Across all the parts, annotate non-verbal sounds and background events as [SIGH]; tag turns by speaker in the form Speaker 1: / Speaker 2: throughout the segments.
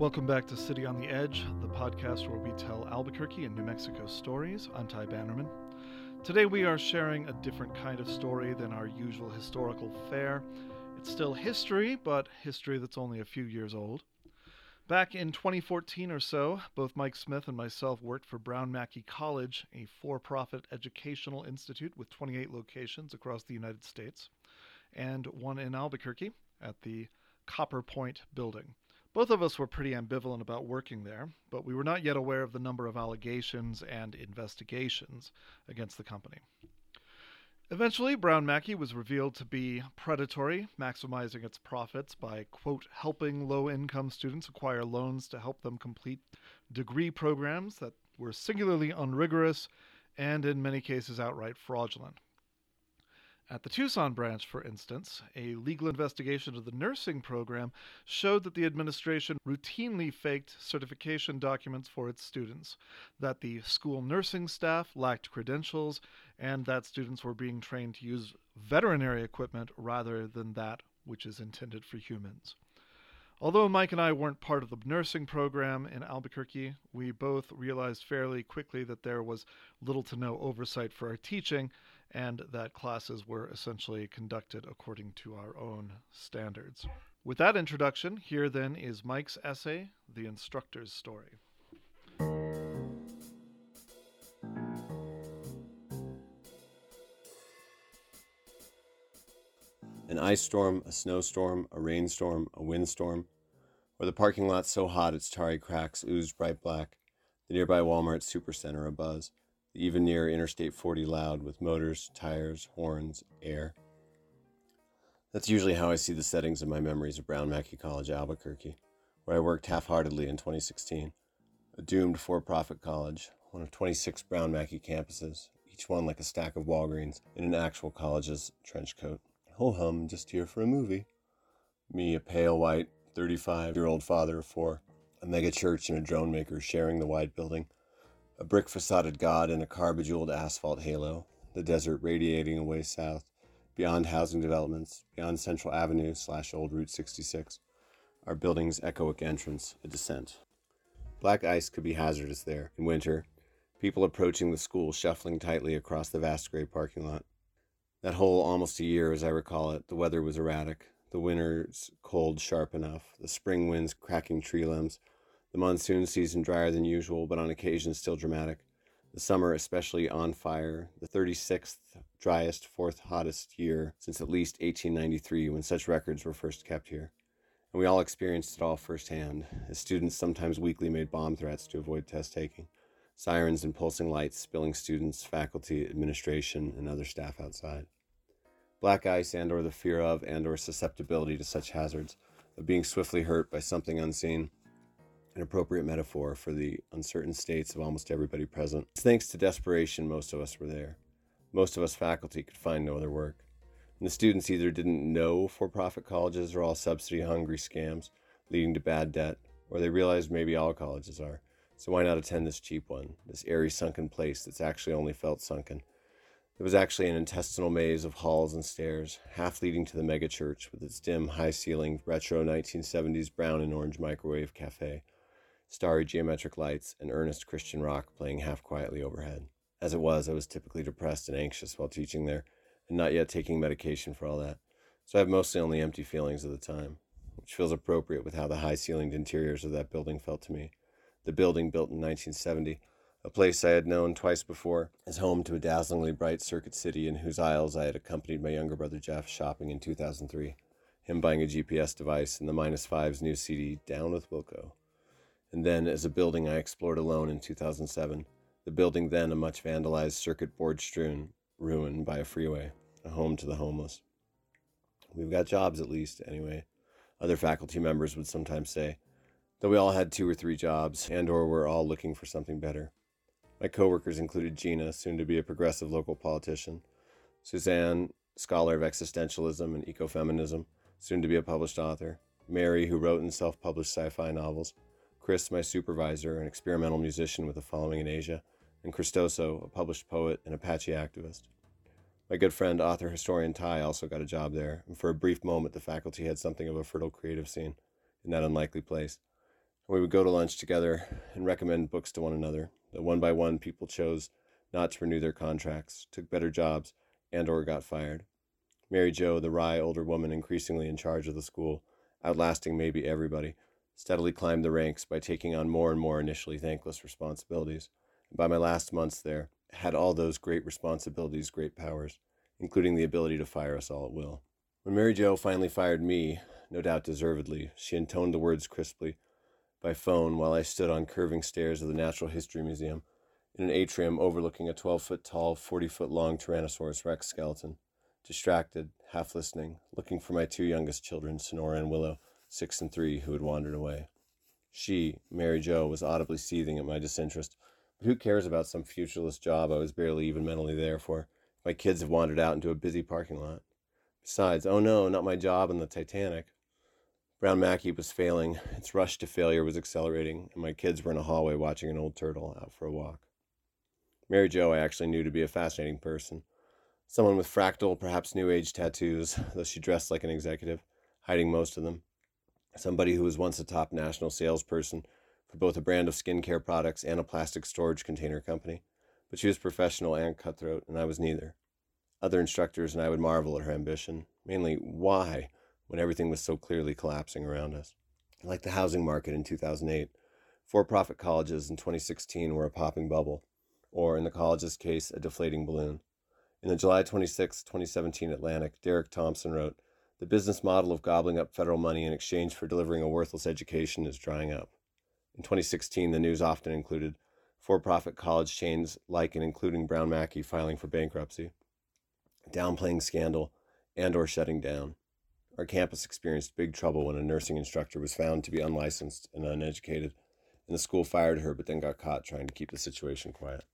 Speaker 1: Welcome back to City on the Edge, the podcast where we tell Albuquerque and New Mexico stories. I'm Ty Bannerman. Today we are sharing a different kind of story than our usual historical fare. It's still history, but history that's only a few years old. Back in 2014 or so, both Mike Smith and myself worked for Brown Mackie College, a for profit educational institute with 28 locations across the United States, and one in Albuquerque at the Copper Point building. Both of us were pretty ambivalent about working there, but we were not yet aware of the number of allegations and investigations against the company. Eventually, Brown Mackie was revealed to be predatory, maximizing its profits by, quote, helping low income students acquire loans to help them complete degree programs that were singularly unrigorous and, in many cases, outright fraudulent. At the Tucson branch, for instance, a legal investigation of the nursing program showed that the administration routinely faked certification documents for its students, that the school nursing staff lacked credentials, and that students were being trained to use veterinary equipment rather than that which is intended for humans. Although Mike and I weren't part of the nursing program in Albuquerque, we both realized fairly quickly that there was little to no oversight for our teaching and that classes were essentially conducted according to our own standards. With that introduction, here then is Mike's essay, The Instructor's Story.
Speaker 2: An ice storm, a snowstorm, a rainstorm, a windstorm, or the parking lot so hot its tarry cracks oozed bright black, the nearby Walmart supercenter abuzz even near Interstate 40 loud with motors, tires, horns, air. That's usually how I see the settings of my memories of Brown Mackie College, Albuquerque, where I worked half heartedly in 2016. A doomed for profit college, one of 26 Brown Mackie campuses, each one like a stack of Walgreens in an actual college's trench coat. Ho hum, just here for a movie. Me, a pale white, 35 year old father of four, a mega church and a drone maker sharing the wide building a brick facaded god in a car bejeweled asphalt halo, the desert radiating away south, beyond housing developments, beyond Central Avenue slash Old Route 66, our building's echoic entrance, a descent. Black ice could be hazardous there in winter, people approaching the school shuffling tightly across the vast gray parking lot. That whole almost a year, as I recall it, the weather was erratic, the winters cold sharp enough, the spring winds cracking tree limbs, the monsoon season drier than usual, but on occasion still dramatic. The summer especially on fire, the 36th driest, fourth hottest year since at least 1893 when such records were first kept here. And we all experienced it all firsthand, as students sometimes weekly made bomb threats to avoid test taking. Sirens and pulsing lights spilling students, faculty, administration, and other staff outside. Black ice and or the fear of and or susceptibility to such hazards, of being swiftly hurt by something unseen, an appropriate metaphor for the uncertain states of almost everybody present. Thanks to desperation, most of us were there. Most of us faculty could find no other work. And the students either didn't know for profit colleges are all subsidy hungry scams leading to bad debt, or they realized maybe all colleges are. So why not attend this cheap one, this airy sunken place that's actually only felt sunken? It was actually an intestinal maze of halls and stairs, half leading to the megachurch with its dim, high ceilinged, retro 1970s brown and orange microwave cafe starry geometric lights, and earnest Christian rock playing half quietly overhead. As it was, I was typically depressed and anxious while teaching there, and not yet taking medication for all that, so I have mostly only empty feelings at the time, which feels appropriate with how the high ceilinged interiors of that building felt to me. The building, built in 1970, a place I had known twice before, as home to a dazzlingly bright circuit city in whose aisles I had accompanied my younger brother Jeff shopping in 2003, him buying a GPS device and the Minus Five's new CD, Down with Wilco and then as a building I explored alone in 2007. The building then a much vandalized circuit board strewn ruin by a freeway, a home to the homeless. We've got jobs at least, anyway, other faculty members would sometimes say, though we all had two or three jobs and or were all looking for something better. My coworkers included Gina, soon to be a progressive local politician, Suzanne, scholar of existentialism and ecofeminism, soon to be a published author, Mary, who wrote and self published sci fi novels, Chris, my supervisor, an experimental musician with a following in Asia, and Christoso, a published poet and Apache activist. My good friend, author historian Ty, also got a job there, and for a brief moment the faculty had something of a fertile creative scene in that unlikely place. we would go to lunch together and recommend books to one another. That one by one, people chose not to renew their contracts, took better jobs, and or got fired. Mary Jo, the wry older woman increasingly in charge of the school, outlasting maybe everybody, steadily climbed the ranks by taking on more and more initially thankless responsibilities. And by my last months there, had all those great responsibilities, great powers, including the ability to fire us all at will. When Mary Jo finally fired me, no doubt deservedly, she intoned the words crisply, by phone while I stood on curving stairs of the Natural History Museum in an atrium overlooking a 12 foot tall, 40 foot long Tyrannosaurus Rex skeleton, distracted, half listening, looking for my two youngest children, Sonora and Willow, six and three, who had wandered away. She, Mary Jo, was audibly seething at my disinterest, but who cares about some futureless job I was barely even mentally there for? My kids have wandered out into a busy parking lot. Besides, oh no, not my job on the Titanic. Brown Mackie was failing, its rush to failure was accelerating, and my kids were in a hallway watching an old turtle out for a walk. Mary Jo I actually knew to be a fascinating person. Someone with fractal, perhaps new age tattoos, though she dressed like an executive, hiding most of them. Somebody who was once a top national salesperson for both a brand of skincare products and a plastic storage container company. But she was professional and cutthroat, and I was neither. Other instructors and I would marvel at her ambition, mainly why when everything was so clearly collapsing around us. Like the housing market in 2008, for profit colleges in 2016 were a popping bubble, or in the college's case, a deflating balloon. In the July 26, 2017 Atlantic, Derek Thompson wrote, The business model of gobbling up federal money in exchange for delivering a worthless education is drying up. In 2016, the news often included for profit college chains like and including Brown Mackie filing for bankruptcy, downplaying scandal, and or shutting down. Our campus experienced big trouble when a nursing instructor was found to be unlicensed and uneducated, and the school fired her but then got caught trying to keep the situation quiet.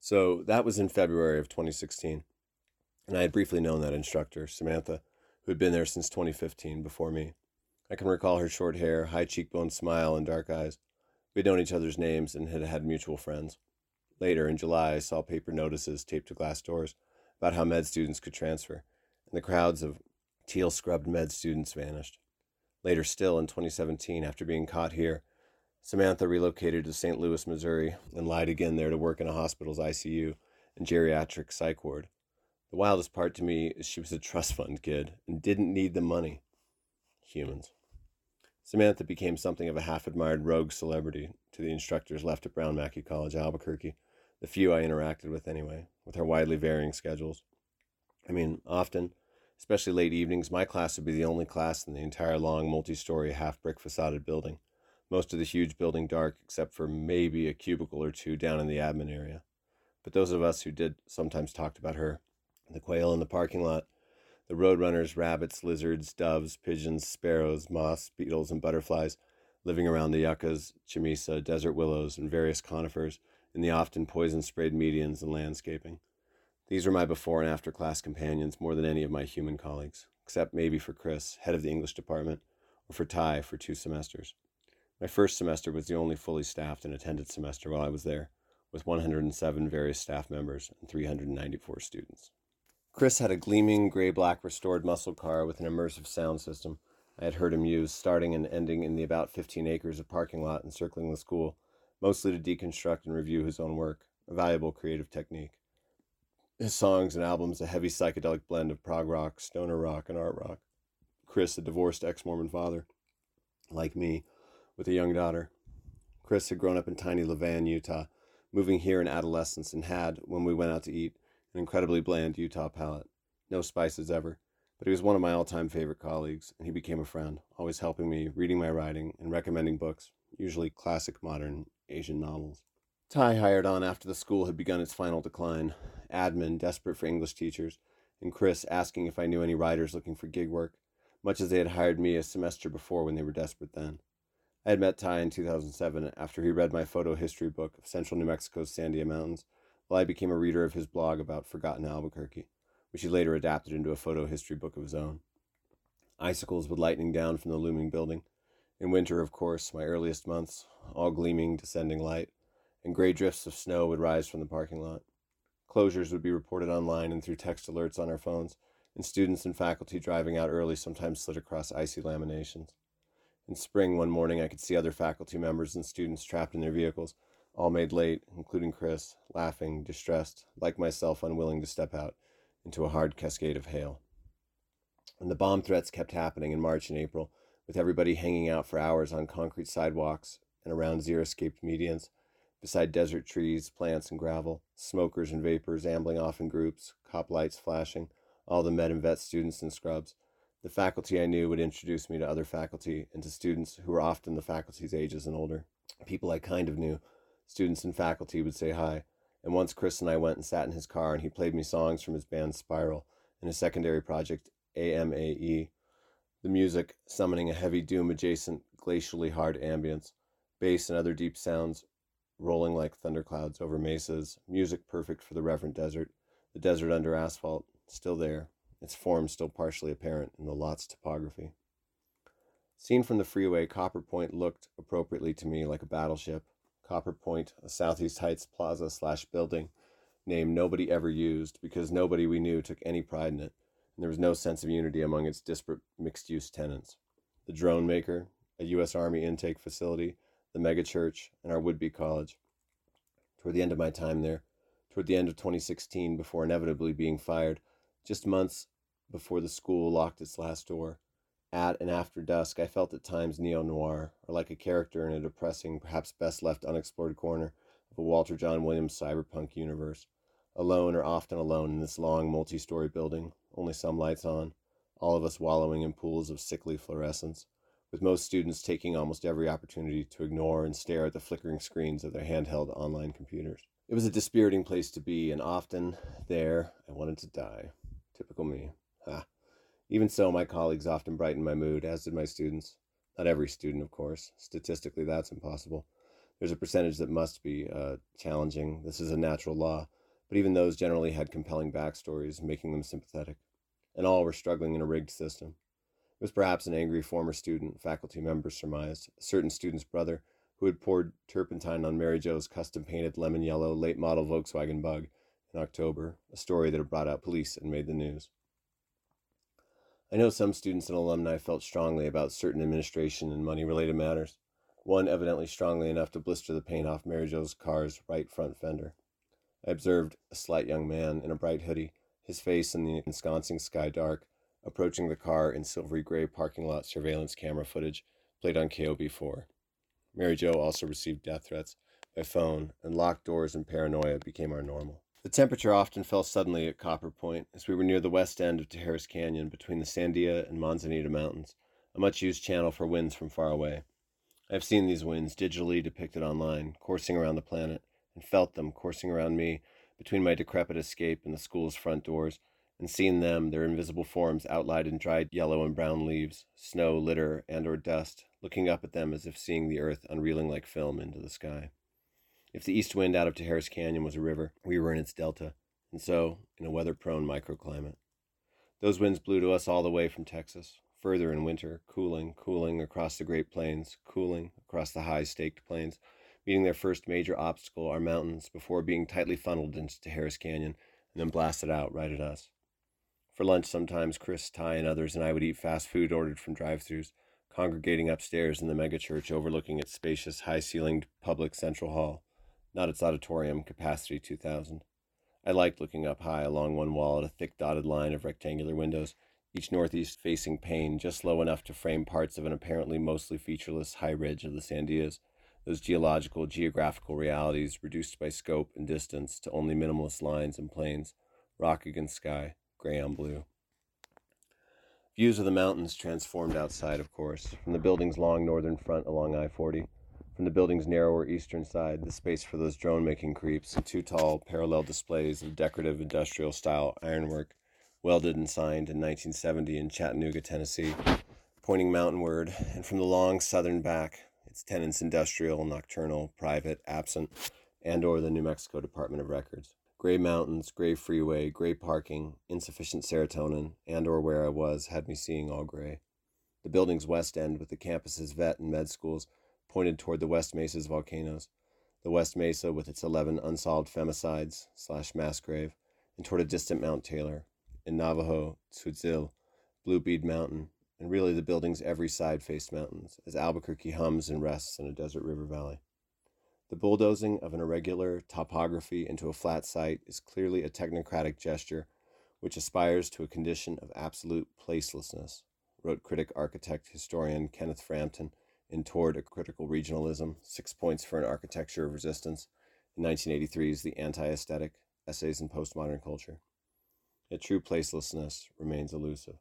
Speaker 2: So that was in February of 2016, and I had briefly known that instructor, Samantha, who had been there since 2015 before me. I can recall her short hair, high cheekbone smile, and dark eyes. We had known each other's names and had had mutual friends. Later, in July, I saw paper notices taped to glass doors about how med students could transfer, and the crowds of Teal scrubbed med students vanished. Later still, in 2017, after being caught here, Samantha relocated to St. Louis, Missouri, and lied again there to work in a hospital's ICU and geriatric psych ward. The wildest part to me is she was a trust fund kid and didn't need the money. Humans. Samantha became something of a half admired rogue celebrity to the instructors left at Brown Mackie College, Albuquerque, the few I interacted with anyway, with her widely varying schedules. I mean, often especially late evenings, my class would be the only class in the entire long, multi story, half brick facaded building. Most of the huge building dark, except for maybe a cubicle or two down in the admin area. But those of us who did sometimes talked about her the quail in the parking lot, the roadrunners, rabbits, lizards, doves, pigeons, sparrows, moths, beetles, and butterflies living around the yuccas, chamisa, desert willows, and various conifers in the often poison sprayed medians and landscaping. These were my before and after class companions more than any of my human colleagues, except maybe for Chris, head of the English department, or for Ty for two semesters. My first semester was the only fully staffed and attended semester while I was there, with 107 various staff members and 394 students. Chris had a gleaming gray black restored muscle car with an immersive sound system I had heard him use, starting and ending in the about 15 acres of parking lot encircling the school, mostly to deconstruct and review his own work, a valuable creative technique. His songs and albums a heavy psychedelic blend of prog rock, stoner rock, and art rock. Chris, a divorced ex Mormon father, like me, with a young daughter. Chris had grown up in tiny Levan, Utah, moving here in adolescence, and had, when we went out to eat, an incredibly bland Utah palate. No spices ever, but he was one of my all time favorite colleagues, and he became a friend, always helping me, reading my writing, and recommending books, usually classic modern Asian novels. Ty hired on after the school had begun its final decline, admin desperate for English teachers, and Chris asking if I knew any writers looking for gig work, much as they had hired me a semester before when they were desperate then. I had met Ty in 2007 after he read my photo history book of central New Mexico's Sandia Mountains, while I became a reader of his blog about forgotten Albuquerque, which he later adapted into a photo history book of his own. Icicles would lightning down from the looming building. In winter, of course, my earliest months, all gleaming, descending light, and gray drifts of snow would rise from the parking lot. Closures would be reported online and through text alerts on our phones, and students and faculty driving out early sometimes slid across icy laminations. In spring, one morning, I could see other faculty members and students trapped in their vehicles, all made late, including Chris, laughing, distressed, like myself, unwilling to step out into a hard cascade of hail. And the bomb threats kept happening in March and April, with everybody hanging out for hours on concrete sidewalks and around xeriscaped medians, beside desert trees, plants, and gravel, smokers and vapors ambling off in groups, cop lights flashing, all the med and vet students in scrubs. The faculty I knew would introduce me to other faculty and to students who were often the faculty's ages and older. People I kind of knew, students and faculty would say hi. And once Chris and I went and sat in his car and he played me songs from his band Spiral and his secondary project AMAE, the music summoning a heavy doom adjacent glacially hard ambience, bass and other deep sounds rolling like thunderclouds over mesas, music perfect for the reverent desert, the desert under asphalt, still there, its form still partially apparent in the lot's topography. Seen from the freeway, Copper Point looked appropriately to me like a battleship. Copper Point, a Southeast Heights plaza slash building, name nobody ever used because nobody we knew took any pride in it, and there was no sense of unity among its disparate mixed use tenants. The drone maker, a U.S. Army intake facility, the megachurch, and our would be college. Toward the end of my time there, toward the end of 2016, before inevitably being fired, just months before the school locked its last door, at and after dusk, I felt at times neo noir, or like a character in a depressing, perhaps best left unexplored corner of a Walter John Williams cyberpunk universe. Alone or often alone in this long multi story building, only some lights on, all of us wallowing in pools of sickly fluorescence, with most students taking almost every opportunity to ignore and stare at the flickering screens of their handheld online computers. It was a dispiriting place to be, and often there I wanted to die. Typical me. Ha. Even so, my colleagues often brightened my mood, as did my students. Not every student, of course. Statistically, that's impossible. There's a percentage that must be uh, challenging. This is a natural law. But even those generally had compelling backstories, making them sympathetic. And all were struggling in a rigged system. It was perhaps an angry former student, faculty members surmised, a certain student's brother, who had poured turpentine on Mary Jo's custom painted lemon yellow late model Volkswagen bug in October, a story that had brought out police and made the news. I know some students and alumni felt strongly about certain administration and money related matters, one evidently strongly enough to blister the paint off Mary Jo's car's right front fender. I observed a slight young man in a bright hoodie, his face in the ensconcing sky dark, approaching the car in silvery gray parking lot surveillance camera footage played on KOB4. Mary Jo also received death threats by phone, and locked doors and paranoia became our normal. The temperature often fell suddenly at Copper Point as we were near the west end of Tijeras Canyon between the Sandia and Manzanita Mountains, a much used channel for winds from far away. I have seen these winds digitally depicted online, coursing around the planet, and felt them coursing around me between my decrepit escape and the school's front doors, and seen them, their invisible forms outlined in dried yellow and brown leaves, snow, litter, and or dust, looking up at them as if seeing the earth unreeling like film into the sky. If the east wind out of Tijeras Canyon was a river, we were in its delta, and so in a weather prone microclimate. Those winds blew to us all the way from Texas, further in winter, cooling, cooling across the Great Plains, cooling across the high staked plains, meeting their first major obstacle, our mountains, before being tightly funneled into Tijeras Canyon and then blasted out right at us. For lunch, sometimes Chris, Ty, and others and I would eat fast food ordered from drive throughs, congregating upstairs in the megachurch overlooking its spacious, high ceilinged public central hall not its auditorium, capacity 2,000. I liked looking up high along one wall at a thick dotted line of rectangular windows, each northeast facing pane just low enough to frame parts of an apparently mostly featureless high ridge of the Sandias, those geological, geographical realities reduced by scope and distance to only minimalist lines and planes, rock against sky, gray on blue. Views of the mountains transformed outside, of course, from the building's long northern front along I 40 from the building's narrower eastern side, the space for those drone making creeps, two tall parallel displays of decorative industrial style ironwork, welded and signed in 1970 in Chattanooga, Tennessee, pointing mountainward, and from the long southern back, its tenants industrial, nocturnal, private, absent, and or the New Mexico Department of Records. Gray mountains, gray freeway, gray parking, insufficient serotonin, and or where I was had me seeing all gray. The building's west end with the campus's vet and med schools pointed toward the West Mesa's volcanoes, the West Mesa with its 11 unsolved femicides slash mass grave, and toward a distant Mount Taylor, in Navajo, Tsoodził, Blue Bead Mountain, and really the building's every side faced mountains, as Albuquerque hums and rests in a desert river valley. The bulldozing of an irregular topography into a flat site is clearly a technocratic gesture which aspires to a condition of absolute placelessness, wrote critic architect historian Kenneth Frampton in Toward a Critical Regionalism Six Points for an Architecture of Resistance in 1983's The Anti Aesthetic Essays in Postmodern Culture. Yet true placelessness remains elusive.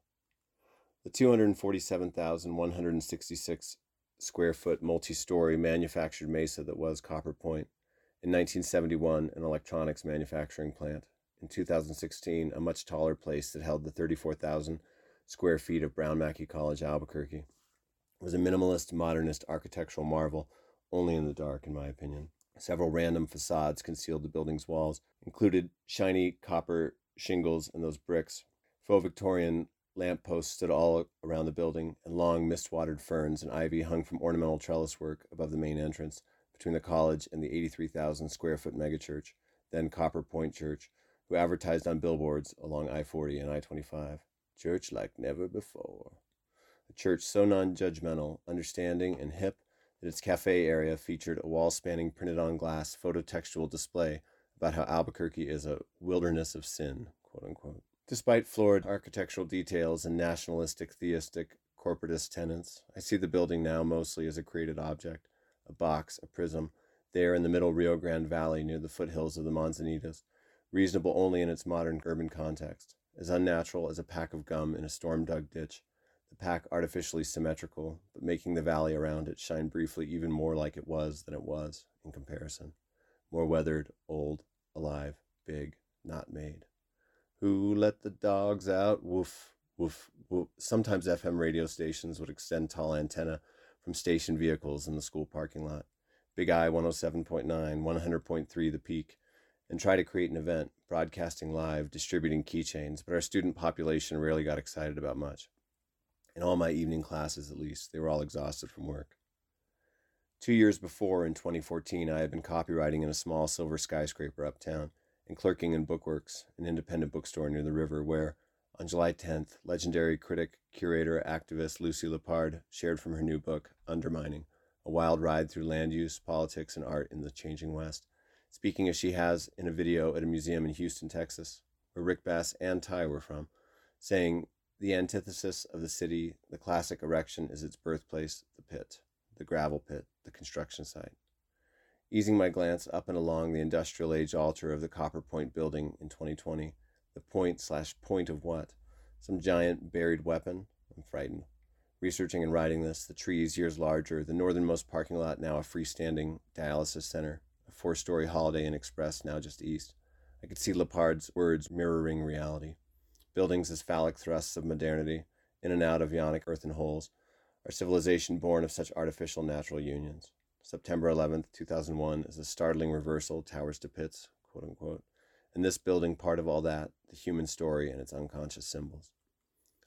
Speaker 2: The 247,166 square foot multi story manufactured mesa that was Copper Point, in 1971, an electronics manufacturing plant, in 2016, a much taller place that held the 34,000 square feet of Brown Mackie College, Albuquerque, was a minimalist modernist architectural marvel, only in the dark, in my opinion. Several random facades concealed the building's walls, included shiny copper shingles and those bricks. Faux Victorian lamp posts stood all around the building, and long mist watered ferns and ivy hung from ornamental trellis work above the main entrance between the college and the 83,000 square foot megachurch, then Copper Point Church, who advertised on billboards along I 40 and I 25. Church like never before. A church so non judgmental, understanding, and hip that its cafe area featured a wall spanning printed on glass phototextual display about how Albuquerque is a wilderness of sin, quote unquote. Despite florid architectural details and nationalistic, theistic, corporatist tenants, I see the building now mostly as a created object, a box, a prism, there in the middle Rio Grande Valley near the foothills of the Manzanitas, reasonable only in its modern urban context, as unnatural as a pack of gum in a storm dug ditch, the pack artificially symmetrical, but making the valley around it shine briefly even more like it was than it was in comparison. More weathered, old, alive, big, not made. Who let the dogs out? Woof, woof, woof. Sometimes FM radio stations would extend tall antenna from station vehicles in the school parking lot. Big I 107.9, 100.3 the peak, and try to create an event, broadcasting live, distributing keychains, but our student population rarely got excited about much. In all my evening classes, at least, they were all exhausted from work. Two years before, in 2014, I had been copywriting in a small silver skyscraper uptown and clerking in Bookworks, an independent bookstore near the river, where, on July 10th, legendary critic, curator, activist Lucy Lippard shared from her new book, Undermining A Wild Ride Through Land Use, Politics, and Art in the Changing West, speaking as she has in a video at a museum in Houston, Texas, where Rick Bass and Ty were from, saying, The antithesis of the city, the classic erection is its birthplace, the pit, the gravel pit, the construction site easing my glance up and along the industrial age altar of the Copper Point building in 2020. The point slash point of what? Some giant buried weapon? I'm frightened. Researching and writing this, the trees years larger, the northernmost parking lot now a freestanding dialysis center, a four story Holiday Inn Express now just east. I could see Lippard's words mirroring reality. Buildings as phallic thrusts of modernity, in and out of ionic earthen holes, our civilization born of such artificial natural unions. September 11th, 2001, is a startling reversal, towers to pits, quote unquote. And this building, part of all that, the human story and its unconscious symbols.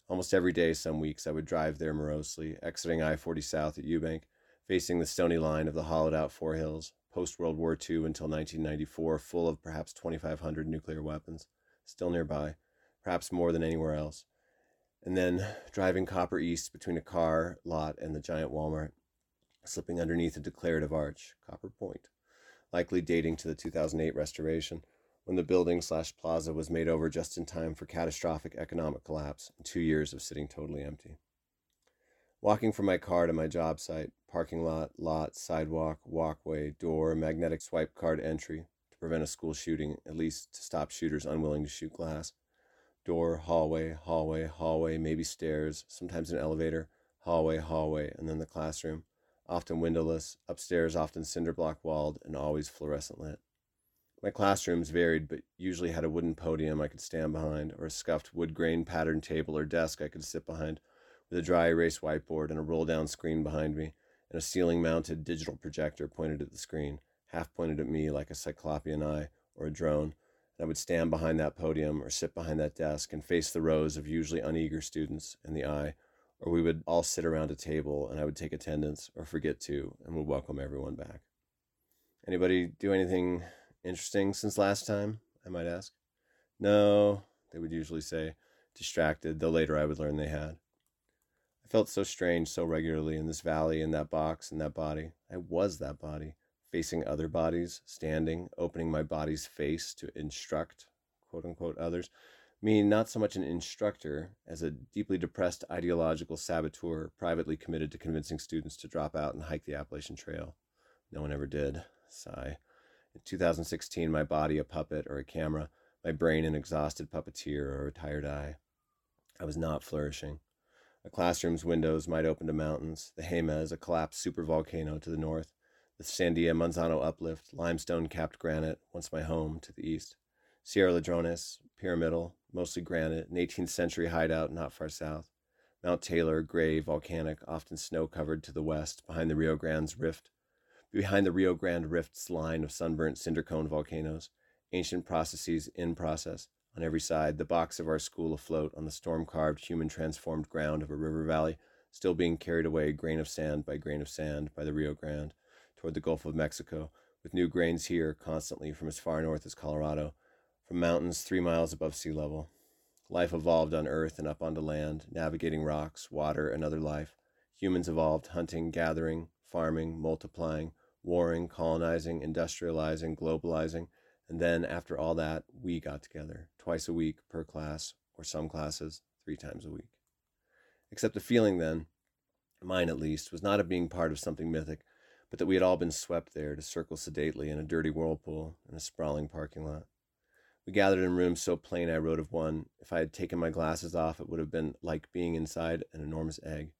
Speaker 2: Almost every day, some weeks, I would drive there morosely, exiting I 40 South at Eubank, facing the stony line of the hollowed out Four Hills, post World War II until 1994, full of perhaps 2,500 nuclear weapons, still nearby, perhaps more than anywhere else. And then [SIGHS] driving Copper East between a car lot and the giant Walmart, slipping underneath a declarative arch, Copper Point, likely dating to the 2008 restoration, when the building slash plaza was made over just in time for catastrophic economic collapse and two years of sitting totally empty. Walking from my car to my job site, parking lot, lot, sidewalk, walkway, door, magnetic swipe card entry to prevent a school shooting, at least to stop shooters unwilling to shoot glass. Door, hallway, hallway, hallway, maybe stairs, sometimes an elevator, hallway, hallway, and then the classroom often windowless, upstairs often cinder block walled, and always fluorescent lit. My classrooms varied, but usually had a wooden podium I could stand behind, or a scuffed wood grain patterned table or desk I could sit behind, with a dry erase whiteboard and a roll down screen behind me, and a ceiling mounted digital projector pointed at the screen, half pointed at me like a cyclopean eye or a drone. And I would stand behind that podium or sit behind that desk and face the rows of usually uneager students in the eye or we would all sit around a table and I would take attendance or forget to and would welcome everyone back. Anybody do anything interesting since last time? I might ask. No, they would usually say, distracted, though later I would learn they had. I felt so strange so regularly in this valley, in that box, in that body. I was that body, facing other bodies, standing, opening my body's face to instruct, quote unquote, others. meaning not so much an instructor as a deeply depressed ideological saboteur privately committed to convincing students to drop out and hike the Appalachian Trail. No one ever did. Sigh. In 2016, my body a puppet or a camera, my brain an exhausted puppeteer or a tired eye. I was not flourishing. A classroom's windows might open to mountains, the Jemez, a collapsed supervolcano to the north, the Sandia Manzano uplift, limestone capped granite, once my home, to the east. Sierra Ladrones, pyramidal, mostly granite, an 18th century hideout not far south. Mount Taylor, gray, volcanic, often snow covered to the west, behind the Rio Grande's rift, behind the Rio Grande Rift's line of sunburnt cinder cone volcanoes, ancient processes in process. On every side, the box of our school afloat on the storm carved, human transformed ground of a river valley, still being carried away grain of sand by grain of sand by the Rio Grande toward the Gulf of Mexico, with new grains here constantly from as far north as Colorado, from mountains three miles above sea level. Life evolved on earth and up onto land, navigating rocks, water, and other life. Humans evolved hunting, gathering, farming, multiplying, warring, colonizing, industrializing, globalizing, and then after all that, we got together twice a week per class, or some classes three times a week. Except the feeling then, mine at least, was not of being part of something mythic, but that we had all been swept there to circle sedately in a dirty whirlpool in a sprawling parking lot. We gathered in rooms so plain I wrote of one, if I had taken my glasses off, it would have been like being inside an enormous egg,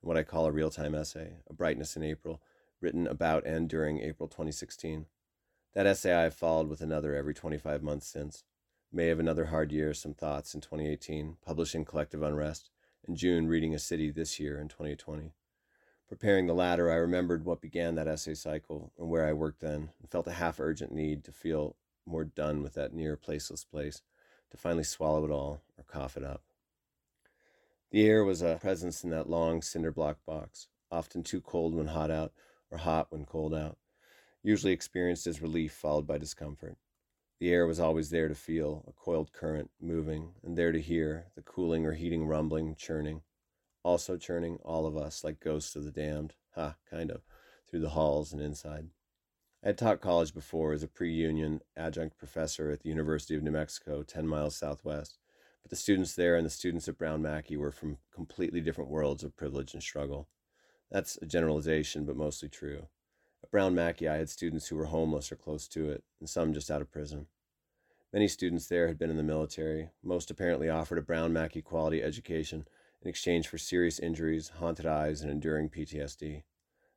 Speaker 2: and what I call a real time essay, A Brightness in April, written about and during April 2016. That essay I have followed with another every 25 months since. May of another hard year, some thoughts in 2018, publishing Collective Unrest, and June reading A City this year in 2020. Preparing the latter, I remembered what began that essay cycle and where I worked then, and felt a half urgent need to feel more done with that near placeless place, to finally swallow it all or cough it up. The air was a presence in that long cinder block box, often too cold when hot out, or hot when cold out, usually experienced as relief followed by discomfort. The air was always there to feel, a coiled current moving, and there to hear, the cooling or heating rumbling, churning. Also churning, all of us, like ghosts of the damned, ha, kind of, through the halls and inside. I had taught college before as a pre union adjunct professor at the University of New Mexico, 10 miles southwest, but the students there and the students at Brown Mackie were from completely different worlds of privilege and struggle. That's a generalization, but mostly true. At Brown Mackie, I had students who were homeless or close to it, and some just out of prison. Many students there had been in the military. Most apparently offered a Brown Mackie quality education in exchange for serious injuries, haunted eyes, and enduring PTSD.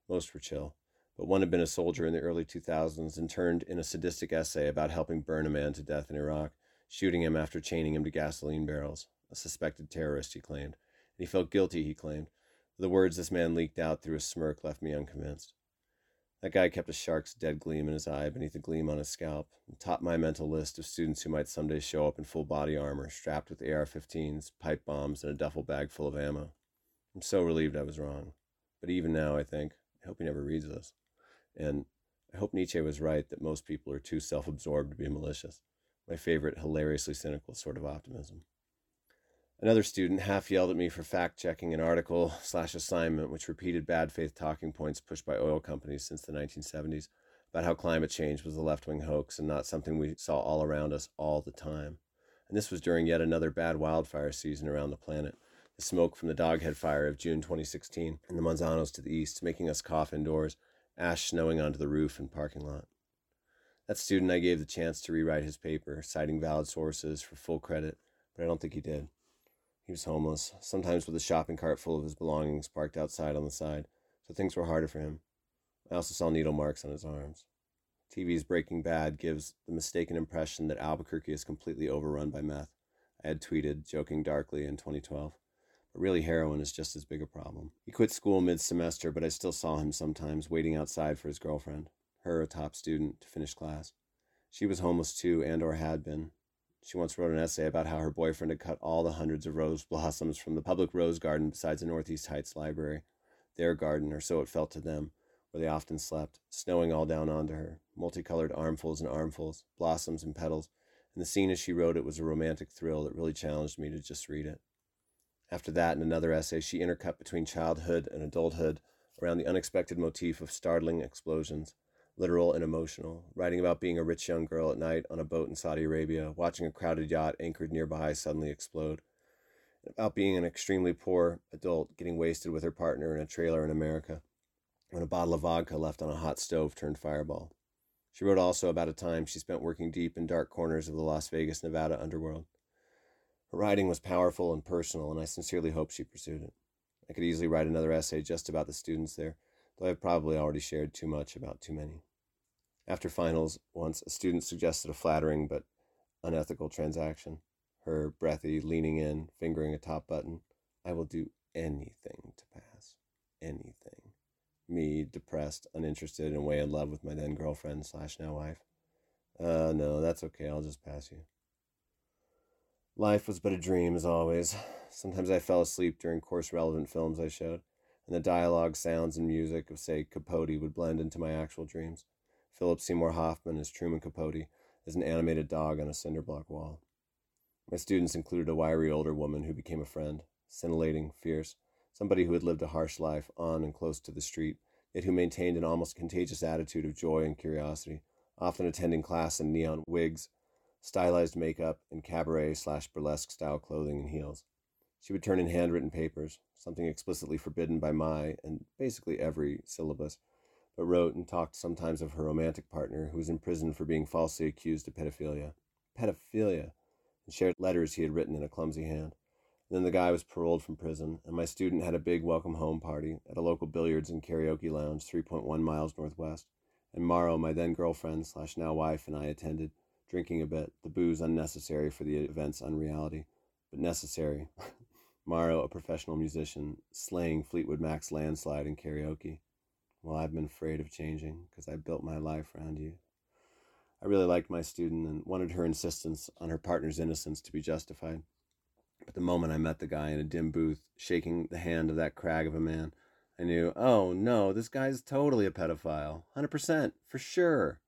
Speaker 2: Most were chill, but one had been a soldier in the early 2000s and turned in a sadistic essay about helping burn a man to death in Iraq, shooting him after chaining him to gasoline barrels. A suspected terrorist, he claimed. And he felt guilty, he claimed, the words this man leaked out through a smirk left me unconvinced. That guy kept a shark's dead gleam in his eye beneath a gleam on his scalp, and topped my mental list of students who might someday show up in full body armor, strapped with AR 15s, pipe bombs, and a duffel bag full of ammo. I'm so relieved I was wrong. But even now, I think, I hope he never reads this. And I hope Nietzsche was right that most people are too self absorbed to be malicious. My favorite, hilariously cynical sort of optimism. Another student half yelled at me for fact checking an article slash assignment which repeated bad faith talking points pushed by oil companies since the 1970s about how climate change was a left wing hoax and not something we saw all around us all the time. And this was during yet another bad wildfire season around the planet. The smoke from the Doghead fire of June 2016 and the Manzanos to the east, making us cough indoors, ash snowing onto the roof and parking lot. That student I gave the chance to rewrite his paper, citing valid sources for full credit, but I don't think he did. He was homeless, sometimes with a shopping cart full of his belongings parked outside on the side, so things were harder for him. I also saw needle marks on his arms. TV's Breaking Bad gives the mistaken impression that Albuquerque is completely overrun by meth. I had tweeted, joking darkly, in 2012. But really, heroin is just as big a problem. He quit school mid semester, but I still saw him sometimes waiting outside for his girlfriend, her a top student, to finish class. She was homeless too, and or had been, she once wrote an essay about how her boyfriend had cut all the hundreds of rose blossoms from the public rose garden besides the Northeast Heights Library, their garden, or so it felt to them, where they often slept, snowing all down onto her, multicolored armfuls and armfuls, blossoms and petals, and the scene as she wrote it was a romantic thrill that really challenged me to just read it. After that, in another essay, she intercut between childhood and adulthood around the unexpected motif of startling explosions, literal and emotional, writing about being a rich young girl at night on a boat in Saudi Arabia, watching a crowded yacht anchored nearby suddenly explode, about being an extremely poor adult getting wasted with her partner in a trailer in America when a bottle of vodka left on a hot stove turned fireball. She wrote also about a time she spent working deep in dark corners of the Las Vegas, Nevada underworld. Her writing was powerful and personal, and I sincerely hope she pursued it. I could easily write another essay just about the students there, though I've probably already shared too much about too many. After finals, once a student suggested a flattering but unethical transaction. Her breathy, leaning in, fingering a top button. I will do anything to pass. Anything me depressed, uninterested, and way in love with my then girlfriend slash now wife. Uh, no, that's okay. I'll just pass you. Life was but a dream, as always. [SIGHS] Sometimes I fell asleep during course relevant films I showed, and the dialogue, sounds, and music of, say, Capote would blend into my actual dreams. Philip Seymour Hoffman as Truman Capote, is an animated dog on a cinder block wall. My students included a wiry older woman who became a friend, scintillating, fierce, somebody who had lived a harsh life on and close to the street, yet who maintained an almost contagious attitude of joy and curiosity, often attending class in neon wigs, stylized makeup, and cabaret slash burlesque style clothing and heels. She would turn in handwritten papers, something explicitly forbidden by my and basically every syllabus, but wrote and talked sometimes of her romantic partner who was in prison for being falsely accused of pedophilia. Pedophilia! And shared letters he had written in a clumsy hand. Then the guy was paroled from prison, and my student had a big welcome home party at a local billiards and karaoke lounge 3.1 miles northwest. And Morrow, my then girlfriend slash now wife, and I attended, drinking a bit, the booze unnecessary for the event's unreality, but necessary. [LAUGHS] Morrow, a professional musician, slaying Fleetwood Mac's landslide in karaoke. Well, I've been afraid of changing because I built my life around you. I really liked my student and wanted her insistence on her partner's innocence to be justified. But the moment I met the guy in a dim booth, shaking the hand of that crag of a man, I knew, oh no, this guy's totally a pedophile. 100%, for sure.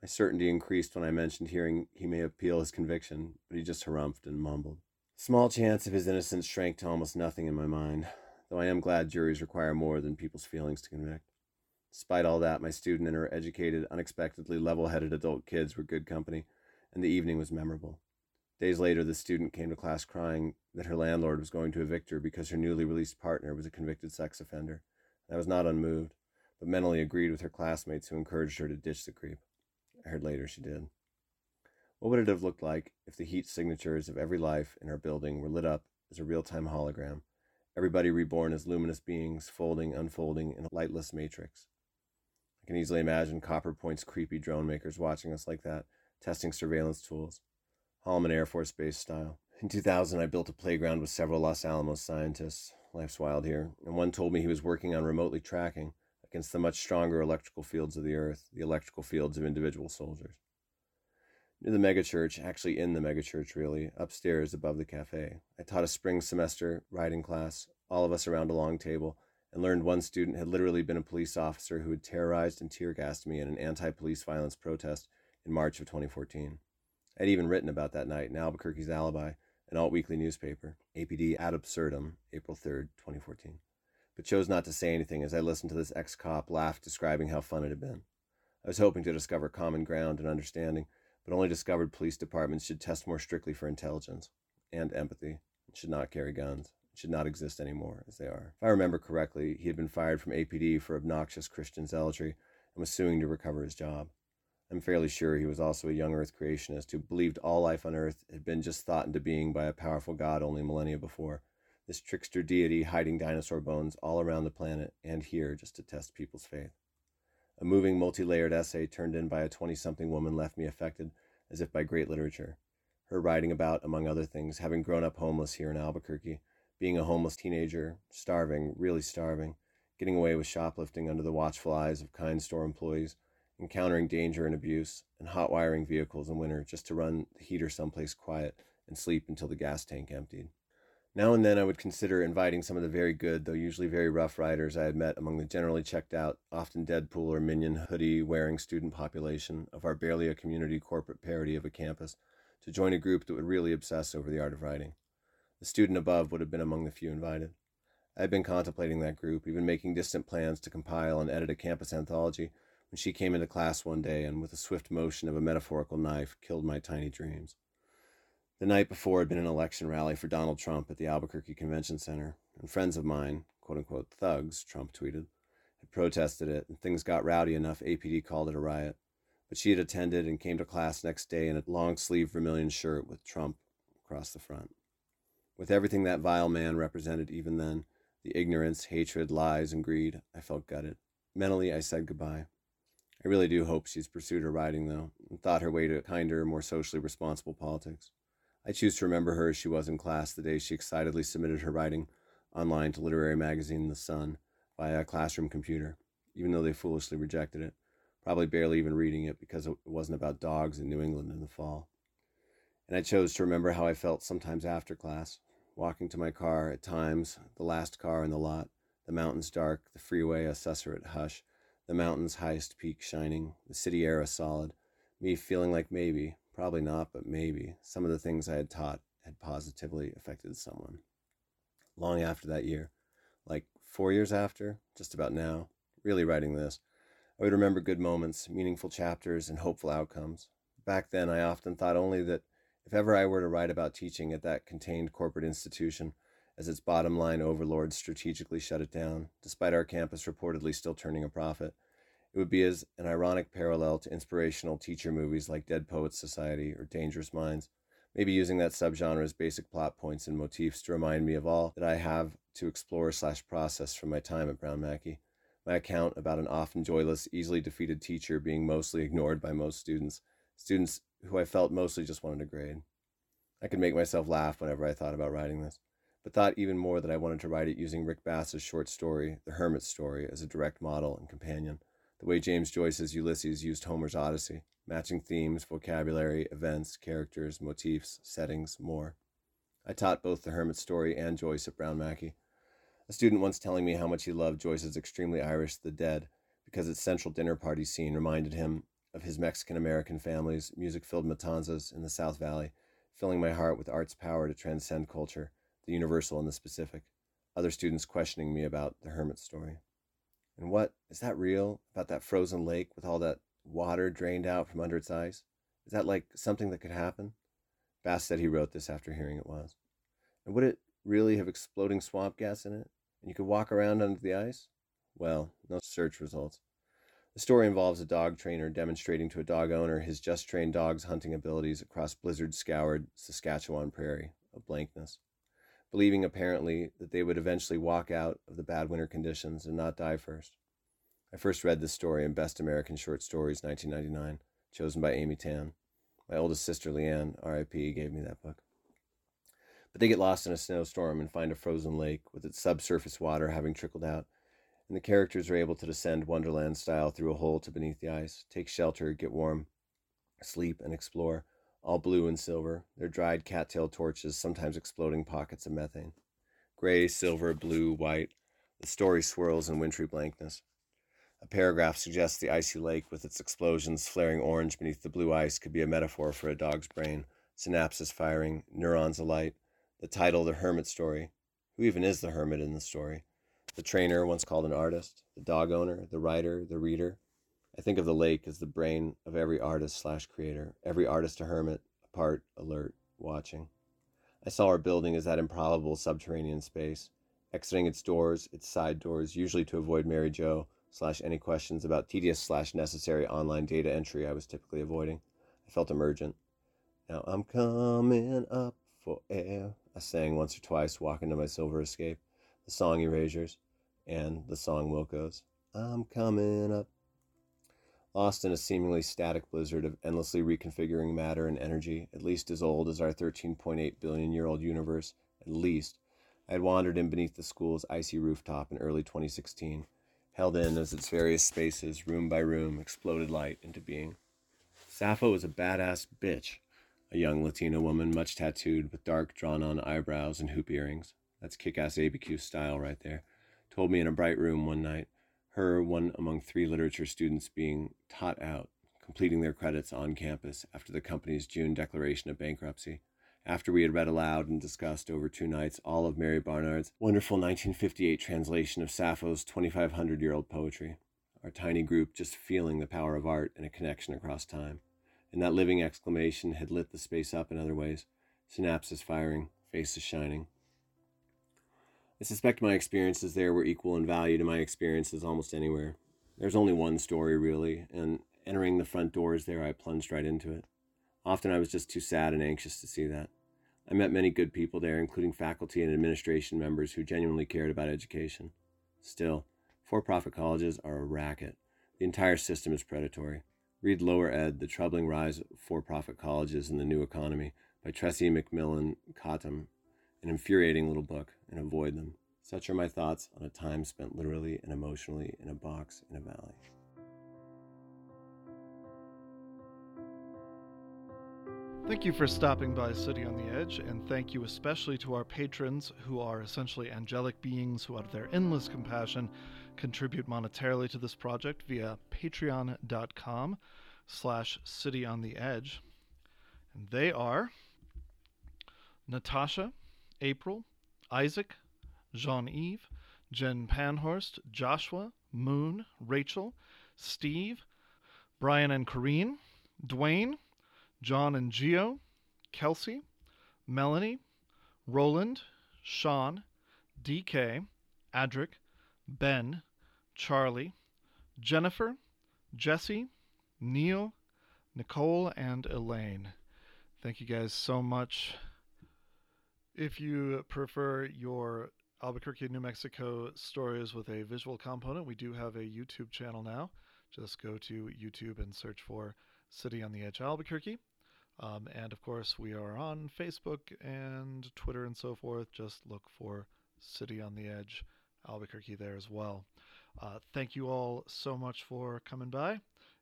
Speaker 2: My certainty increased when I mentioned hearing he may appeal his conviction, but he just harumphed and mumbled. Small chance of his innocence shrank to almost nothing in my mind, though I am glad juries require more than people's feelings to convict. Despite all that, my student and her educated, unexpectedly level headed adult kids were good company, and the evening was memorable. Days later, the student came to class crying that her landlord was going to evict her because her newly released partner was a convicted sex offender. I was not unmoved, but mentally agreed with her classmates who encouraged her to ditch the creep. I heard later she did. What would it have looked like if the heat signatures of every life in our building were lit up as a real time hologram, everybody reborn as luminous beings folding, unfolding in a lightless matrix? I can easily imagine Copper Point's creepy drone makers watching us like that, testing surveillance tools. Holloman Air Force Base style. In 2000, I built a playground with several Los Alamos scientists. Life's wild here. And one told me he was working on remotely tracking against the much stronger electrical fields of the Earth, the electrical fields of individual soldiers. The megachurch, actually in the megachurch, really, upstairs above the cafe, I taught a spring semester writing class, all of us around a long table, and learned one student had literally been a police officer who had terrorized and tear gassed me in an anti police violence protest in March of 2014. I'd even written about that night in Albuquerque's Alibi, an alt weekly newspaper, APD ad absurdum, April 3rd, 2014, but chose not to say anything as I listened to this ex cop laugh describing how fun it had been. I was hoping to discover common ground and understanding, but only discovered police departments should test more strictly for intelligence and empathy, and should not carry guns, should not exist anymore as they are. If I remember correctly, he had been fired from APD for obnoxious Christian zealotry and was suing to recover his job. I'm fairly sure he was also a young Earth creationist who believed all life on Earth had been just thought into being by a powerful god only millennia before. This trickster deity hiding dinosaur bones all around the planet and here just to test people's faith. A moving, multi layered essay turned in by a 20 something woman left me affected as if by great literature. Her writing about, among other things, having grown up homeless here in Albuquerque, being a homeless teenager, starving, really starving, getting away with shoplifting under the watchful eyes of kind store employees encountering danger and abuse, and hot wiring vehicles in winter just to run the heater someplace quiet and sleep until the gas tank emptied. Now and then I would consider inviting some of the very good, though usually very rough riders I had met among the generally checked out, often Deadpool or Minion hoodie wearing student population of our barely a community corporate parody of a campus to join a group that would really obsess over the art of writing. The student above would have been among the few invited. I had been contemplating that group, even making distant plans to compile and edit a campus anthology, when she came into class one day and, with a swift motion of a metaphorical knife, killed my tiny dreams. The night before had been an election rally for Donald Trump at the Albuquerque Convention Center, and friends of mine, quote unquote thugs, Trump tweeted, had protested it, and things got rowdy enough APD called it a riot. But she had attended and came to class next day in a long sleeved vermilion shirt with Trump across the front. With everything that vile man represented even then the ignorance, hatred, lies, and greed I felt gutted. Mentally, I said goodbye. I really do hope she's pursued her writing, though, and thought her way to kinder, more socially responsible politics. I choose to remember her as she was in class the day she excitedly submitted her writing online to literary magazine The Sun via a classroom computer, even though they foolishly rejected it, probably barely even reading it because it wasn't about dogs in New England in the fall. And I chose to remember how I felt sometimes after class, walking to my car, at times the last car in the lot, the mountains dark, the freeway a susurrate hush, the mountain's highest peak shining, the city air a solid, me feeling like maybe, probably not, but maybe, some of the things I had taught had positively affected someone. Long after that year, like four years after, just about now, really writing this, I would remember good moments, meaningful chapters, and hopeful outcomes. Back then, I often thought only that if ever I were to write about teaching at that contained corporate institution, as its bottom line overlords strategically shut it down, despite our campus reportedly still turning a profit, it would be as an ironic parallel to inspirational teacher movies like Dead Poets Society or Dangerous Minds, maybe using that subgenre as basic plot points and motifs to remind me of all that I have to explore slash process from my time at Brown Mackie. My account about an often joyless, easily defeated teacher being mostly ignored by most students, students who I felt mostly just wanted a grade. I could make myself laugh whenever I thought about writing this, but thought even more that I wanted to write it using Rick Bass's short story, The Hermit's Story, as a direct model and companion, the way James Joyce's Ulysses used Homer's Odyssey, matching themes, vocabulary, events, characters, motifs, settings, more. I taught both The Hermit Story and Joyce at Brown Mackie. A student once telling me how much he loved Joyce's extremely Irish The Dead because its central dinner party scene reminded him of his Mexican American family's music filled matanzas in the South Valley, filling my heart with art's power to transcend culture, the universal and the specific. Other students questioning me about the hermit story. And what is that real about that frozen lake with all that water drained out from under its ice? Is that like something that could happen? Bass said he wrote this after hearing it was. And would it really have exploding swamp gas in it? And you could walk around under the ice? Well, no search results. The story involves a dog trainer demonstrating to a dog owner his just trained dog's hunting abilities across blizzard scoured Saskatchewan prairie, a blankness, believing apparently that they would eventually walk out of the bad winter conditions and not die first. I first read this story in Best American Short Stories 1999, chosen by Amy Tan. My oldest sister Leanne, RIP, gave me that book. But they get lost in a snowstorm and find a frozen lake with its subsurface water having trickled out and the characters are able to descend Wonderland style through a hole to beneath the ice, take shelter, get warm, sleep, and explore, all blue and silver, their dried cattail torches sometimes exploding pockets of methane. Gray, silver, blue, white, the story swirls in wintry blankness. A paragraph suggests the icy lake with its explosions flaring orange beneath the blue ice could be a metaphor for a dog's brain, synapses firing, neurons alight. The title, The Hermit Story. Who even is the hermit in the story? The trainer, once called an artist, the dog owner, the writer, the reader. I think of the lake as the brain of every artist slash creator, every artist a hermit, apart, alert, watching. I saw our building as that improbable subterranean space, exiting its doors, its side doors, usually to avoid Mary Jo slash any questions about tedious slash necessary online data entry I was typically avoiding. I felt emergent. Now I'm coming up for air, I sang once or twice, walking to my silver escape the song Erasures, and the song Wilco's. I'm coming up. Lost in a seemingly static blizzard of endlessly reconfiguring matter and energy, at least as old as our 13.8 billion year old universe, at least, I had wandered in beneath the school's icy rooftop in early 2016, held in as its various spaces, room by room, exploded light into being. Sappho was a badass bitch, a young Latina woman, much tattooed, with dark, drawn on eyebrows and hoop earrings. That's kick ass ABQ style right there. Told me in a bright room one night, her one among three literature students being taught out, completing their credits on campus after the company's June declaration of bankruptcy, after we had read aloud and discussed over two nights all of Mary Barnard's wonderful 1958 translation of Sappho's 2,500 year old poetry. Our tiny group just feeling the power of art and a connection across time. And that living exclamation had lit the space up in other ways synapses firing, faces shining. I suspect my experiences there were equal in value to my experiences almost anywhere. There's only one story, really, and entering the front doors there, I plunged right into it. Often I was just too sad and anxious to see that. I met many good people there, including faculty and administration members who genuinely cared about education. Still, for profit colleges are a racket. The entire system is predatory. Read Lower Ed, The Troubling Rise of For Profit Colleges in the New Economy by Tressie McMillan Cottom, an infuriating little book, and avoid them. Such are my thoughts on a time spent literally and emotionally in a box in a valley.
Speaker 1: Thank you for stopping by City on the Edge, and thank you especially to our patrons who are essentially angelic beings who, out of their endless compassion, contribute monetarily to this project via patreon.com slash city on the edge. And they are Natasha, April, Isaac, Jean-Yves, Jen Panhorst, Joshua, Moon, Rachel, Steve, Brian and Corrine, Dwayne, John and Geo, Kelsey, Melanie, Roland, Sean, DK, Adric, Ben, Charlie, Jennifer, Jesse, Neil, Nicole, and Elaine. Thank you guys so much. If you prefer your Albuquerque, New Mexico stories with a visual component, we do have a YouTube channel now. Just go to YouTube and search for City on the Edge Albuquerque. Um, and of course, we are on Facebook and Twitter and so forth. Just look for City on the Edge Albuquerque there as well. Uh, thank you all so much for coming by,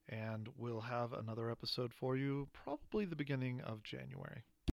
Speaker 1: and we'll have another episode for you probably the beginning of January.